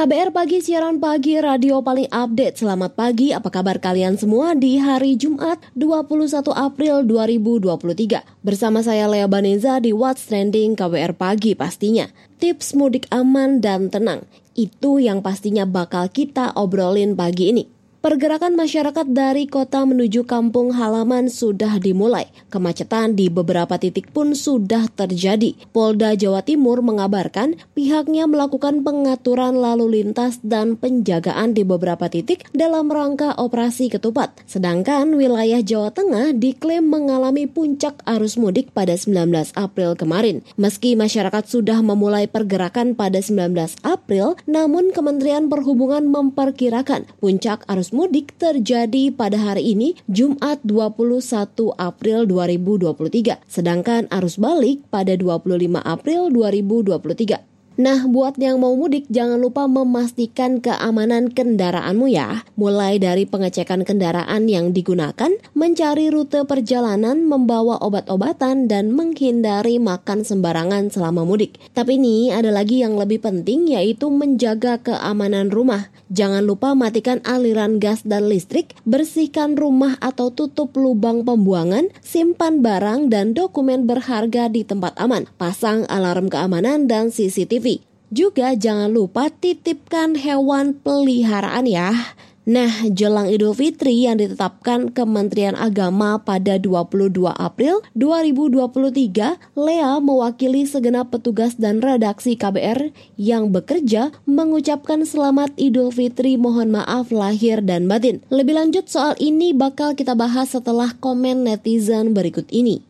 KBR Pagi, siaran pagi radio paling update. Selamat pagi, apa kabar kalian semua di hari Jumat 21 April 2023. Bersama saya Lea Baneza di What's Trending KBR Pagi pastinya. Tips mudik aman dan tenang, itu yang pastinya bakal kita obrolin pagi ini. Pergerakan masyarakat dari kota menuju kampung halaman sudah dimulai. Kemacetan di beberapa titik pun sudah terjadi. Polda Jawa Timur mengabarkan pihaknya melakukan pengaturan lalu lintas dan penjagaan di beberapa titik dalam rangka operasi ketupat. Sedangkan wilayah Jawa Tengah diklaim mengalami puncak arus mudik pada 19 April kemarin. Meski masyarakat sudah memulai pergerakan pada 19 April, namun Kementerian Perhubungan memperkirakan puncak arus mudik terjadi pada hari ini Jumat 21 April 2023 sedangkan arus balik pada 25 April 2023 Nah, buat yang mau mudik, jangan lupa memastikan keamanan kendaraanmu ya. Mulai dari pengecekan kendaraan yang digunakan, mencari rute perjalanan, membawa obat-obatan, dan menghindari makan sembarangan selama mudik. Tapi ini ada lagi yang lebih penting, yaitu menjaga keamanan rumah. Jangan lupa matikan aliran gas dan listrik, bersihkan rumah atau tutup lubang pembuangan, simpan barang dan dokumen berharga di tempat aman, pasang alarm keamanan dan CCTV. Juga jangan lupa titipkan hewan peliharaan ya. Nah, jelang Idul Fitri yang ditetapkan Kementerian Agama pada 22 April 2023, Lea mewakili segenap petugas dan redaksi KBR yang bekerja mengucapkan selamat Idul Fitri mohon maaf lahir dan batin. Lebih lanjut soal ini bakal kita bahas setelah komen netizen berikut ini.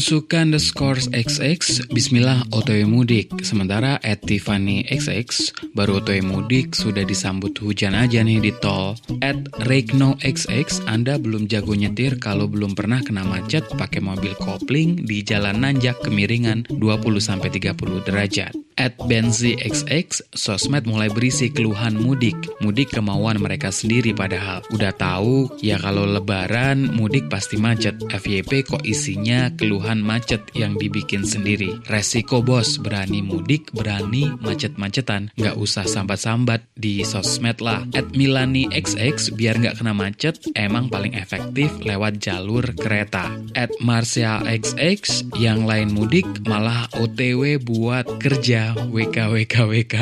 Suka underscore XX Bismillah otw mudik. Sementara at Tiffany XX Baru otw mudik sudah disambut hujan aja nih di tol. At Regno XX Anda belum jago nyetir kalau belum pernah kena macet pakai mobil kopling di jalan nanjak kemiringan 20-30 derajat At Benzi XX Sosmed mulai berisi keluhan mudik Mudik kemauan mereka sendiri padahal Udah tahu ya kalau lebaran mudik pasti macet FYP kok isinya keluhan macet yang dibikin sendiri. Resiko bos, berani mudik, berani macet-macetan. Nggak usah sambat-sambat di sosmed lah. At Milani XX, biar nggak kena macet, emang paling efektif lewat jalur kereta. At Marcia yang lain mudik malah OTW buat kerja WKWKWK.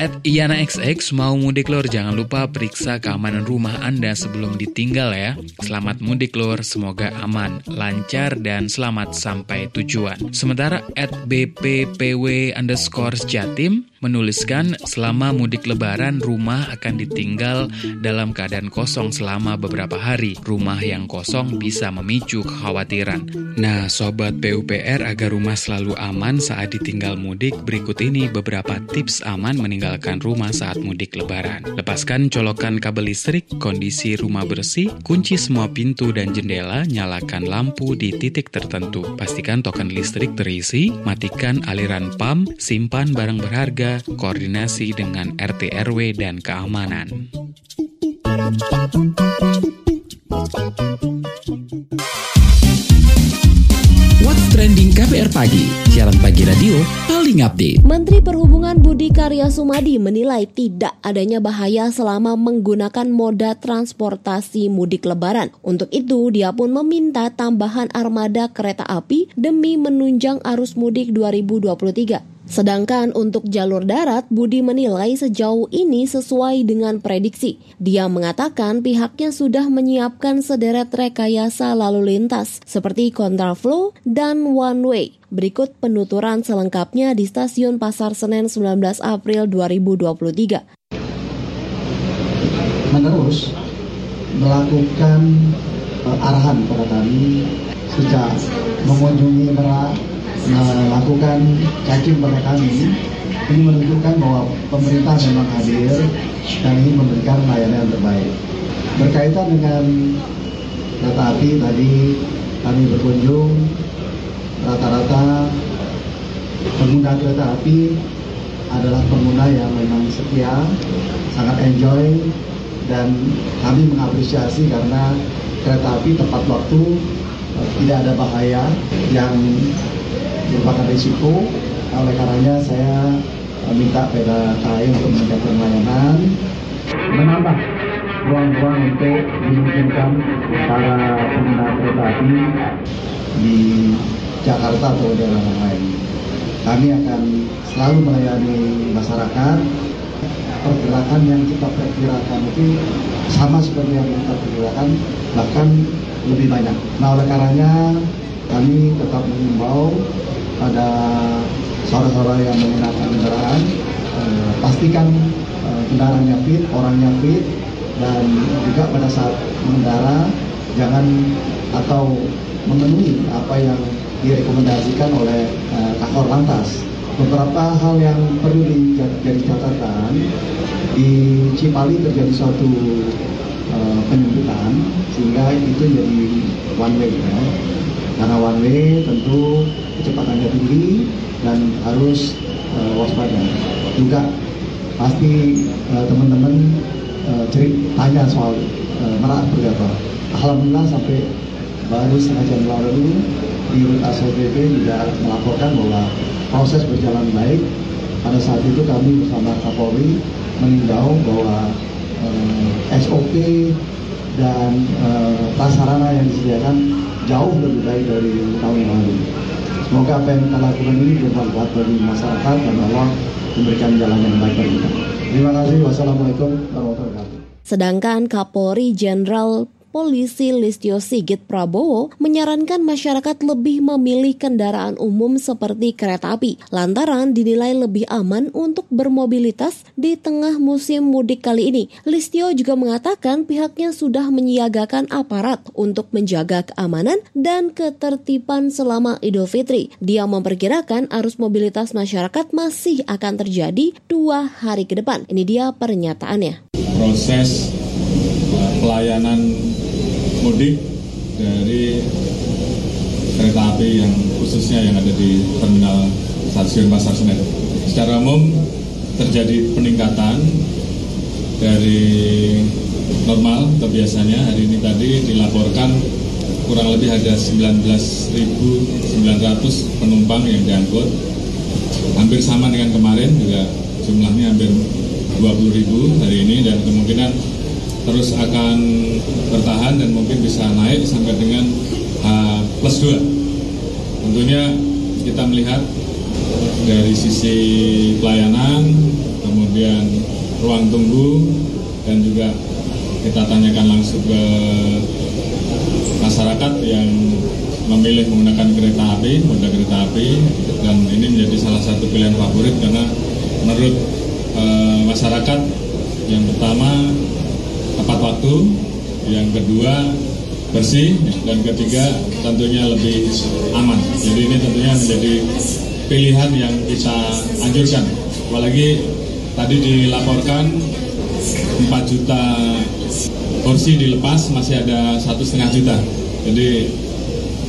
At Iana XX, mau mudik lor, jangan lupa periksa keamanan rumah Anda sebelum ditinggal ya. Selamat mudik lor, semoga aman, lancar, dan selamat sampai tujuan. Sementara at BPPW underscore Jatim menuliskan selama mudik lebaran rumah akan ditinggal dalam keadaan kosong selama beberapa hari. Rumah yang kosong bisa memicu kekhawatiran. Nah, sobat PUPR agar rumah selalu aman saat ditinggal mudik, berikut ini beberapa tips aman meninggalkan rumah saat mudik lebaran. Lepaskan colokan kabel listrik, kondisi rumah bersih, kunci semua pintu dan jendela, nyalakan lampu di titik tertentu. Pastikan token listrik terisi, matikan aliran pam, simpan barang berharga, koordinasi dengan RT RW dan keamanan. What's Trending KBR Pagi, siaran pagi radio paling update. Menteri Perhubungan Budi Karya Sumadi menilai tidak adanya bahaya selama menggunakan moda transportasi mudik lebaran. Untuk itu, dia pun meminta tambahan armada kereta api demi menunjang arus mudik 2023. Sedangkan untuk jalur darat, Budi menilai sejauh ini sesuai dengan prediksi. Dia mengatakan pihaknya sudah menyiapkan sederet rekayasa lalu lintas seperti kontraflow dan one way. Berikut penuturan selengkapnya di stasiun Pasar Senen 19 April 2023. Menerus melakukan uh, arahan kepada kami sejak mengunjungi Merak melakukan cacing pada kami ini menunjukkan bahwa pemerintah memang hadir dan ingin memberikan layanan yang terbaik. Berkaitan dengan kereta api tadi kami berkunjung rata-rata pengguna kereta api adalah pengguna yang memang setia, sangat enjoy dan kami mengapresiasi karena kereta api tepat waktu tidak ada bahaya yang merupakan risiko. Oleh karenanya saya minta pada KAI untuk meningkatkan layanan, menambah ruang-ruang untuk dimungkinkan para pengguna kereta api di Jakarta atau daerah lain. Kami akan selalu melayani masyarakat. Pergerakan yang kita perkirakan itu sama seperti yang kita perkirakan, bahkan lebih banyak. Nah, oleh karenanya kami tetap mengimbau pada saudara-saudara yang menggunakan kendaraan, eh, pastikan eh, kendaraannya fit, orangnya fit, dan juga pada saat mengendara jangan atau memenuhi apa yang direkomendasikan oleh uh, kakor lantas. Beberapa hal yang perlu dijadi catatan di Cipali terjadi suatu uh, penyempitan sehingga itu jadi one way ya. Karena one way tentu kecepatannya tinggi dan harus uh, waspada. Juga pasti teman-teman uh, tanya soal uh, merak berapa. Alhamdulillah sampai baru setengah jam lalu di unit ACBP juga melaporkan bahwa proses berjalan baik. Pada saat itu kami bersama Kapolri meninjau bahwa eh, SOP dan eh, prasarana yang disediakan jauh lebih baik dari tahun yang lalu. Semoga apa yang kita lakukan ini bermanfaat bagi masyarakat dan Allah memberikan jalan yang baik bagi kita. Terima kasih. Wassalamualaikum warahmatullahi wabarakatuh. Sedangkan Kapolri Jenderal Polisi Listio Sigit Prabowo menyarankan masyarakat lebih memilih kendaraan umum seperti kereta api, lantaran dinilai lebih aman untuk bermobilitas di tengah musim mudik kali ini. Listio juga mengatakan pihaknya sudah menyiagakan aparat untuk menjaga keamanan dan ketertiban selama Idul Fitri. Dia memperkirakan arus mobilitas masyarakat masih akan terjadi dua hari ke depan. Ini dia pernyataannya. Proses pelayanan mudik dari kereta api yang khususnya yang ada di terminal stasiun Pasar Senen. Secara umum terjadi peningkatan dari normal ke biasanya hari ini tadi dilaporkan kurang lebih ada 19.900 penumpang yang diangkut hampir sama dengan kemarin juga jumlahnya hampir 20.000 hari ini dan kemungkinan terus akan bertahan dan mungkin bisa naik sampai dengan H plus 2. Tentunya kita melihat dari sisi pelayanan, kemudian ruang tunggu, dan juga kita tanyakan langsung ke masyarakat yang memilih menggunakan kereta api, moda kereta api, dan ini menjadi salah satu pilihan favorit karena menurut e, masyarakat yang pertama tepat waktu, yang kedua bersih, dan ketiga tentunya lebih aman. Jadi ini tentunya menjadi pilihan yang kita anjurkan. Apalagi tadi dilaporkan 4 juta porsi dilepas masih ada satu setengah juta. Jadi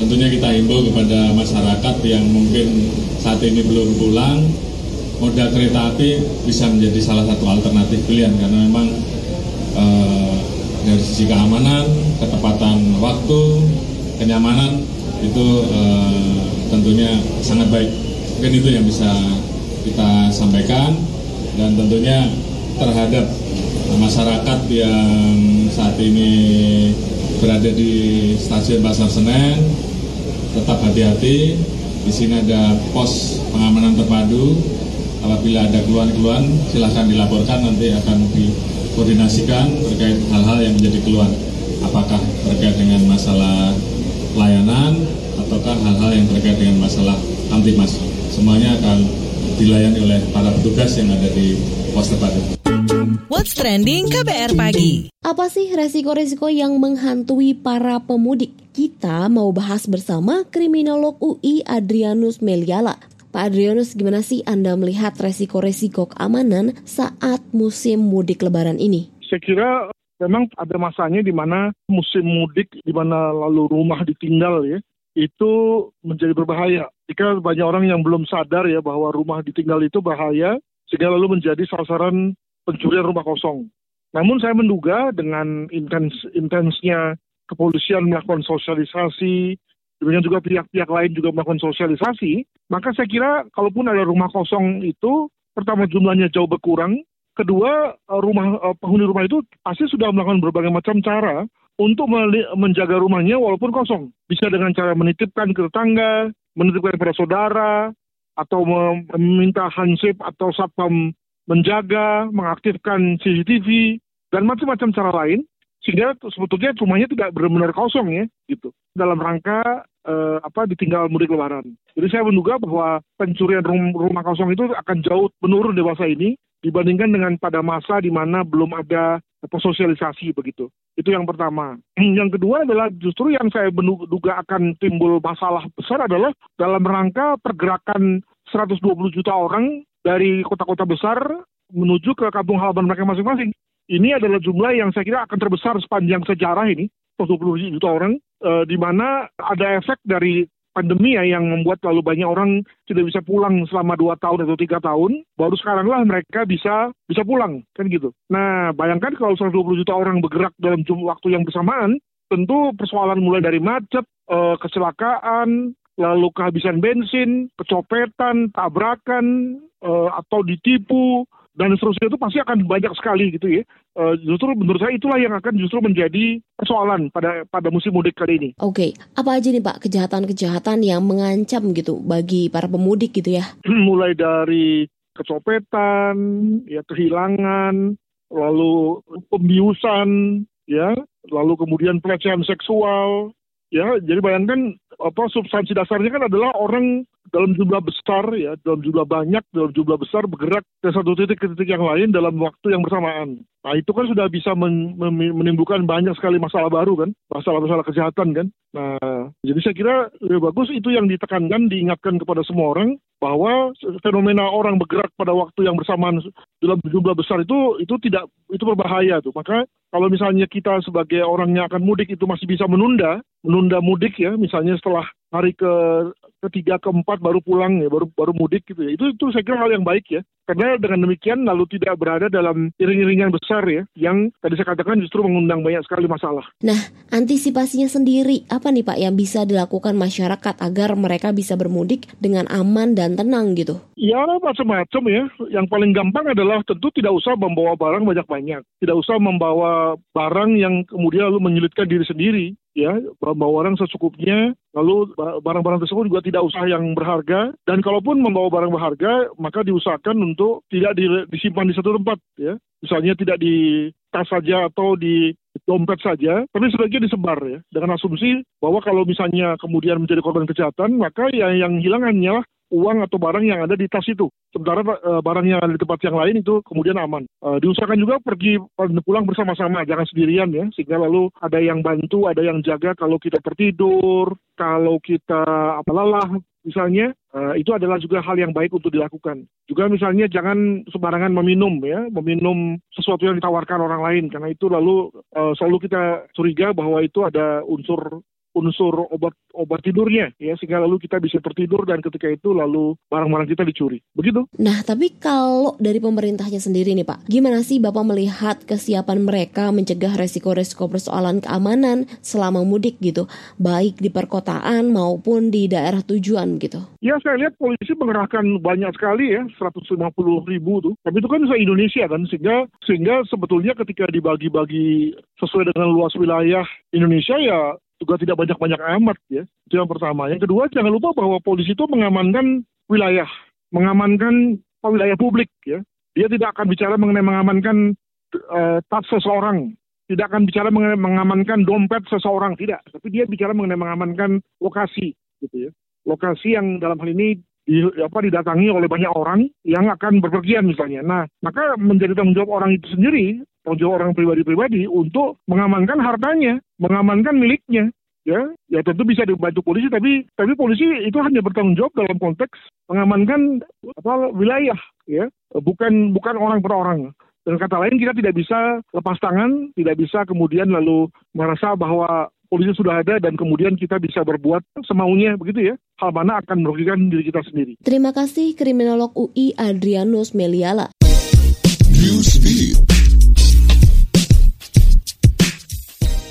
tentunya kita himbau kepada masyarakat yang mungkin saat ini belum pulang, moda kereta api bisa menjadi salah satu alternatif pilihan karena memang eh, dari sisi keamanan, ketepatan waktu, kenyamanan itu eh, tentunya sangat baik. Mungkin itu yang bisa kita sampaikan dan tentunya terhadap masyarakat yang saat ini berada di stasiun Pasar Senen tetap hati-hati. Di sini ada pos pengamanan terpadu. Apabila ada keluhan-keluhan, silahkan dilaporkan nanti akan dikoordinasikan terkait hal-hal yang menjadi keluhan. Apakah terkait dengan masalah layanan ataukah hal-hal yang terkait dengan masalah kamtimas. Semuanya akan dilayani oleh para petugas yang ada di pos terpadu. What's trending KBR pagi? Apa sih resiko-resiko yang menghantui para pemudik? Kita mau bahas bersama kriminolog UI Adrianus Meliala. Pak Adrianus, gimana sih Anda melihat resiko-resiko keamanan saat musim mudik lebaran ini? Saya kira memang ada masanya di mana musim mudik, di mana lalu rumah ditinggal ya, itu menjadi berbahaya. Jika banyak orang yang belum sadar ya bahwa rumah ditinggal itu bahaya, sehingga lalu menjadi sasaran pencurian rumah kosong. Namun saya menduga dengan intens intensnya kepolisian melakukan sosialisasi, demikian juga pihak-pihak lain juga melakukan sosialisasi, maka saya kira kalaupun ada rumah kosong itu, pertama jumlahnya jauh berkurang, kedua eh, rumah eh, penghuni rumah itu pasti sudah melakukan berbagai macam cara untuk menjaga rumahnya walaupun kosong. Bisa dengan cara menitipkan ke tetangga, menitipkan kepada saudara, atau meminta hansip atau satpam menjaga, mengaktifkan CCTV, dan macam-macam cara lain sehingga sebetulnya rumahnya tidak benar-benar kosong ya gitu dalam rangka eh, apa ditinggal mudik lebaran. Jadi saya menduga bahwa pencurian rum rumah kosong itu akan jauh menurun di masa ini dibandingkan dengan pada masa di mana belum ada sosialisasi begitu. Itu yang pertama. Yang kedua adalah justru yang saya menduga akan timbul masalah besar adalah dalam rangka pergerakan 120 juta orang dari kota-kota besar menuju ke kampung halaman mereka masing-masing. Ini adalah jumlah yang saya kira akan terbesar sepanjang sejarah ini, 20 juta orang, e, di mana ada efek dari pandemi ya yang membuat lalu banyak orang tidak bisa pulang selama dua tahun atau tiga tahun, baru sekarang lah mereka bisa bisa pulang kan gitu. Nah bayangkan kalau 120 juta orang bergerak dalam jumlah waktu yang bersamaan, tentu persoalan mulai dari macet, e, kecelakaan, lalu kehabisan bensin, kecopetan, tabrakan, e, atau ditipu, dan seterusnya itu pasti akan banyak sekali gitu ya. Uh, justru menurut saya itulah yang akan justru menjadi persoalan pada pada musim mudik kali ini. Oke, okay. apa aja nih Pak kejahatan-kejahatan yang mengancam gitu bagi para pemudik gitu ya? Mulai dari kecopetan, ya kehilangan, lalu pembiusan, ya, lalu kemudian pelecehan seksual, ya. Jadi bayangkan apa substansi dasarnya kan adalah orang dalam jumlah besar ya, dalam jumlah banyak, dalam jumlah besar bergerak dari satu titik ke titik yang lain dalam waktu yang bersamaan. Nah itu kan sudah bisa men menimbulkan banyak sekali masalah baru kan, masalah-masalah kejahatan kan. Nah jadi saya kira lebih bagus itu yang ditekankan, diingatkan kepada semua orang bahwa fenomena orang bergerak pada waktu yang bersamaan dalam jumlah besar itu itu tidak itu berbahaya tuh. Maka kalau misalnya kita sebagai orang yang akan mudik itu masih bisa menunda, menunda mudik ya, misalnya setelah hari ke ketiga keempat baru pulang ya baru baru mudik gitu ya. Itu itu saya kira hal yang baik ya karena dengan demikian lalu tidak berada dalam iring-iringan besar ya yang tadi saya katakan justru mengundang banyak sekali masalah. Nah antisipasinya sendiri apa nih Pak yang bisa dilakukan masyarakat agar mereka bisa bermudik dengan aman dan tenang gitu? Ya macam-macam ya. Yang paling gampang adalah tentu tidak usah membawa barang banyak-banyak. Tidak usah membawa barang yang kemudian lalu menyulitkan diri sendiri ya membawa barang secukupnya lalu barang-barang tersebut juga tidak usah yang berharga dan kalaupun membawa barang berharga maka diusahakan untuk tidak disimpan di satu tempat ya. Misalnya tidak di tas saja atau di dompet saja, tapi sebaiknya disebar ya, dengan asumsi bahwa kalau misalnya kemudian menjadi korban kejahatan, maka ya yang hilang hanyalah uang atau barang yang ada di tas itu. Sementara uh, barang yang ada di tempat yang lain itu kemudian aman. Uh, diusahakan juga pergi pulang bersama-sama, jangan sendirian ya, sehingga lalu ada yang bantu, ada yang jaga kalau kita tertidur, kalau kita apa lelah misalnya, uh, itu adalah juga hal yang baik untuk dilakukan. Juga misalnya jangan sembarangan meminum ya, meminum sesuatu yang ditawarkan orang lain, karena itu lalu uh, selalu kita curiga bahwa itu ada unsur unsur obat obat tidurnya ya sehingga lalu kita bisa tertidur dan ketika itu lalu barang-barang kita dicuri. Begitu. Nah, tapi kalau dari pemerintahnya sendiri nih Pak, gimana sih Bapak melihat kesiapan mereka mencegah resiko-resiko persoalan keamanan selama mudik gitu, baik di perkotaan maupun di daerah tujuan gitu? Ya, saya lihat polisi mengerahkan banyak sekali ya, 150 ribu tuh. Tapi itu kan bisa Indonesia kan, sehingga sehingga sebetulnya ketika dibagi-bagi sesuai dengan luas wilayah Indonesia ya juga tidak banyak-banyak amat ya. Itu yang pertama. Yang kedua jangan lupa bahwa polisi itu mengamankan wilayah, mengamankan wilayah publik ya. Dia tidak akan bicara mengenai mengamankan uh, tas seseorang, tidak akan bicara mengenai mengamankan dompet seseorang, tidak. Tapi dia bicara mengenai mengamankan lokasi gitu ya. Lokasi yang dalam hal ini di, apa didatangi oleh banyak orang yang akan berpergian misalnya. Nah, maka menjadi tanggung jawab orang itu sendiri, tanggung jawab orang pribadi-pribadi untuk mengamankan hartanya, mengamankan miliknya. ya ya tentu bisa dibantu polisi tapi tapi polisi itu hanya bertanggung jawab dalam konteks mengamankan apa wilayah ya bukan bukan orang per orang dan kata lain kita tidak bisa lepas tangan tidak bisa kemudian lalu merasa bahwa polisi sudah ada dan kemudian kita bisa berbuat semaunya begitu ya hal mana akan merugikan diri kita sendiri Terima kasih kriminolog UI Adrianus Meliala.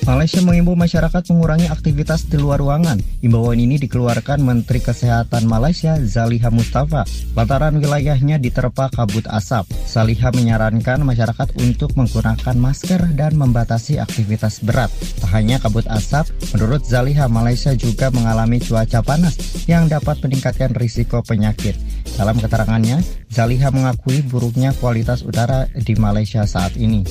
Malaysia mengimbau masyarakat mengurangi aktivitas di luar ruangan. Imbauan ini dikeluarkan Menteri Kesehatan Malaysia Zaliha Mustafa lantaran wilayahnya diterpa kabut asap. Zaliha menyarankan masyarakat untuk menggunakan masker dan membatasi aktivitas berat. Tak hanya kabut asap, menurut Zaliha Malaysia juga mengalami cuaca panas yang dapat meningkatkan risiko penyakit. Dalam keterangannya, Zaliha mengakui buruknya kualitas udara di Malaysia saat ini.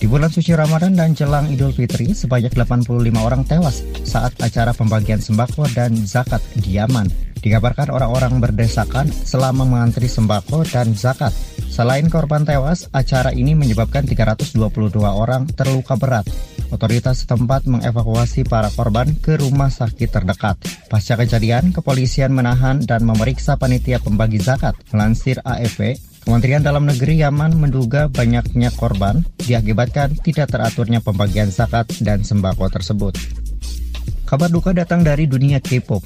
Di bulan suci Ramadan dan jelang Idul Fitri, sebanyak 85 orang tewas saat acara pembagian sembako dan zakat di Yaman. Dikabarkan orang-orang berdesakan selama mengantri sembako dan zakat. Selain korban tewas, acara ini menyebabkan 322 orang terluka berat. Otoritas setempat mengevakuasi para korban ke rumah sakit terdekat. Pasca kejadian, kepolisian menahan dan memeriksa panitia pembagi zakat. Melansir AFP, Kementerian Dalam Negeri Yaman menduga banyaknya korban diakibatkan tidak teraturnya pembagian zakat dan sembako tersebut. Kabar duka datang dari dunia K-pop.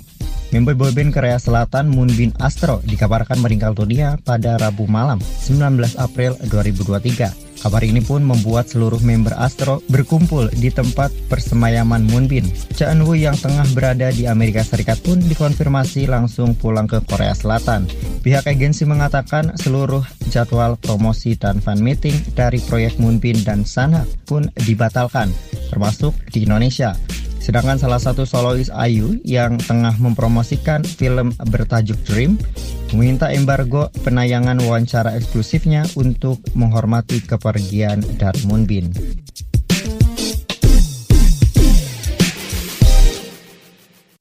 Member boyband Korea Selatan Moonbin Astro dikabarkan meninggal dunia pada Rabu malam 19 April 2023. Kabar ini pun membuat seluruh member Astro berkumpul di tempat persemayaman Moonbin. Cha Eun-woo yang tengah berada di Amerika Serikat pun dikonfirmasi langsung pulang ke Korea Selatan. Pihak agensi mengatakan seluruh jadwal promosi dan fan meeting dari proyek Moonbin dan Sana pun dibatalkan, termasuk di Indonesia. Sedangkan salah satu solois Ayu yang tengah mempromosikan film bertajuk Dream meminta embargo penayangan wawancara eksklusifnya untuk menghormati kepergian dari Moonbin.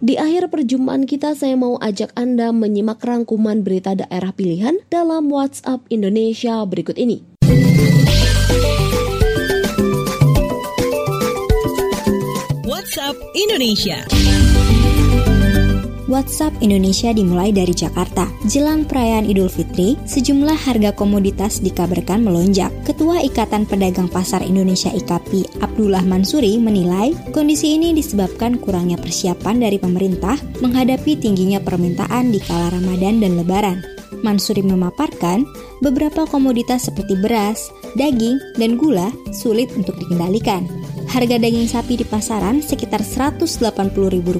Di akhir perjumpaan kita, saya mau ajak Anda menyimak rangkuman berita daerah pilihan dalam WhatsApp Indonesia berikut ini. WhatsApp Indonesia. WhatsApp Indonesia dimulai dari Jakarta. Jelang perayaan Idul Fitri, sejumlah harga komoditas dikabarkan melonjak. Ketua Ikatan Pedagang Pasar Indonesia IKAPI, Abdullah Mansuri, menilai kondisi ini disebabkan kurangnya persiapan dari pemerintah menghadapi tingginya permintaan di kala Ramadan dan Lebaran. Mansuri memaparkan beberapa komoditas seperti beras, daging, dan gula sulit untuk dikendalikan. Harga daging sapi di pasaran sekitar Rp180.000,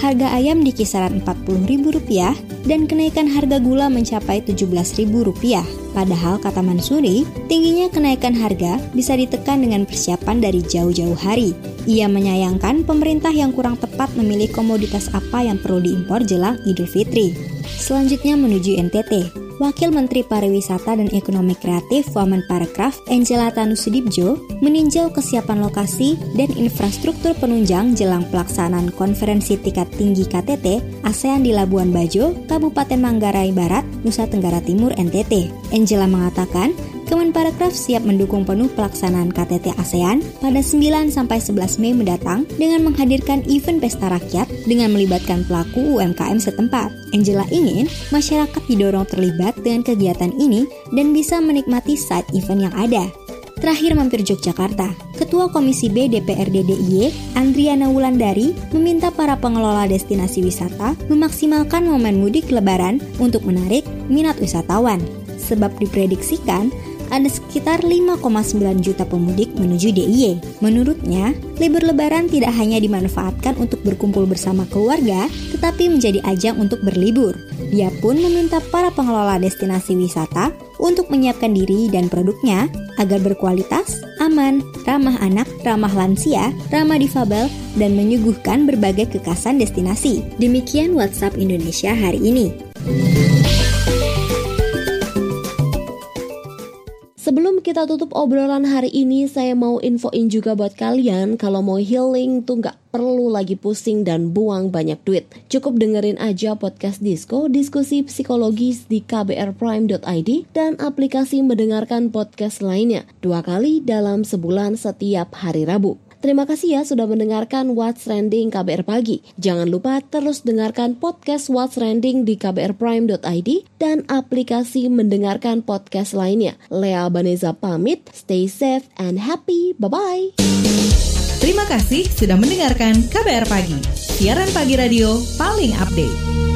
harga ayam di kisaran Rp40.000, dan kenaikan harga gula mencapai Rp17.000. Padahal kata Mansuri, tingginya kenaikan harga bisa ditekan dengan persiapan dari jauh-jauh hari. Ia menyayangkan pemerintah yang kurang tepat memilih komoditas apa yang perlu diimpor jelang Idul Fitri. Selanjutnya menuju NTT. Wakil Menteri Pariwisata dan Ekonomi Kreatif Wamen Parekraf Angela Tanusudibjo meninjau kesiapan lokasi dan infrastruktur penunjang jelang pelaksanaan konferensi tingkat tinggi KTT ASEAN di Labuan Bajo, Kabupaten Manggarai Barat, Nusa Tenggara Timur NTT. Angela mengatakan, Kemenparekraf siap mendukung penuh pelaksanaan KTT ASEAN pada 9 sampai 11 Mei mendatang dengan menghadirkan event pesta rakyat dengan melibatkan pelaku UMKM setempat. Angela ingin masyarakat didorong terlibat dengan kegiatan ini dan bisa menikmati side event yang ada. Terakhir mampir Yogyakarta, Ketua Komisi B DPRD DIY, Andriana Wulandari, meminta para pengelola destinasi wisata memaksimalkan momen mudik lebaran untuk menarik minat wisatawan. Sebab diprediksikan ada sekitar 5,9 juta pemudik menuju DIY. Menurutnya, libur lebaran tidak hanya dimanfaatkan untuk berkumpul bersama keluarga, tetapi menjadi ajang untuk berlibur. Dia pun meminta para pengelola destinasi wisata untuk menyiapkan diri dan produknya agar berkualitas, aman, ramah anak, ramah lansia, ramah difabel, dan menyuguhkan berbagai kekasan destinasi. Demikian WhatsApp Indonesia hari ini. Kita tutup obrolan hari ini, saya mau infoin juga buat kalian kalau mau healing tuh nggak perlu lagi pusing dan buang banyak duit. Cukup dengerin aja podcast Disco, diskusi psikologis di kbrprime.id dan aplikasi mendengarkan podcast lainnya dua kali dalam sebulan setiap hari Rabu. Terima kasih ya sudah mendengarkan What's Trending KBR Pagi. Jangan lupa terus dengarkan podcast What's Trending di kbrprime.id dan aplikasi mendengarkan podcast lainnya. Lea Baneza pamit, stay safe and happy. Bye-bye. Terima kasih sudah mendengarkan KBR Pagi, siaran pagi radio paling update.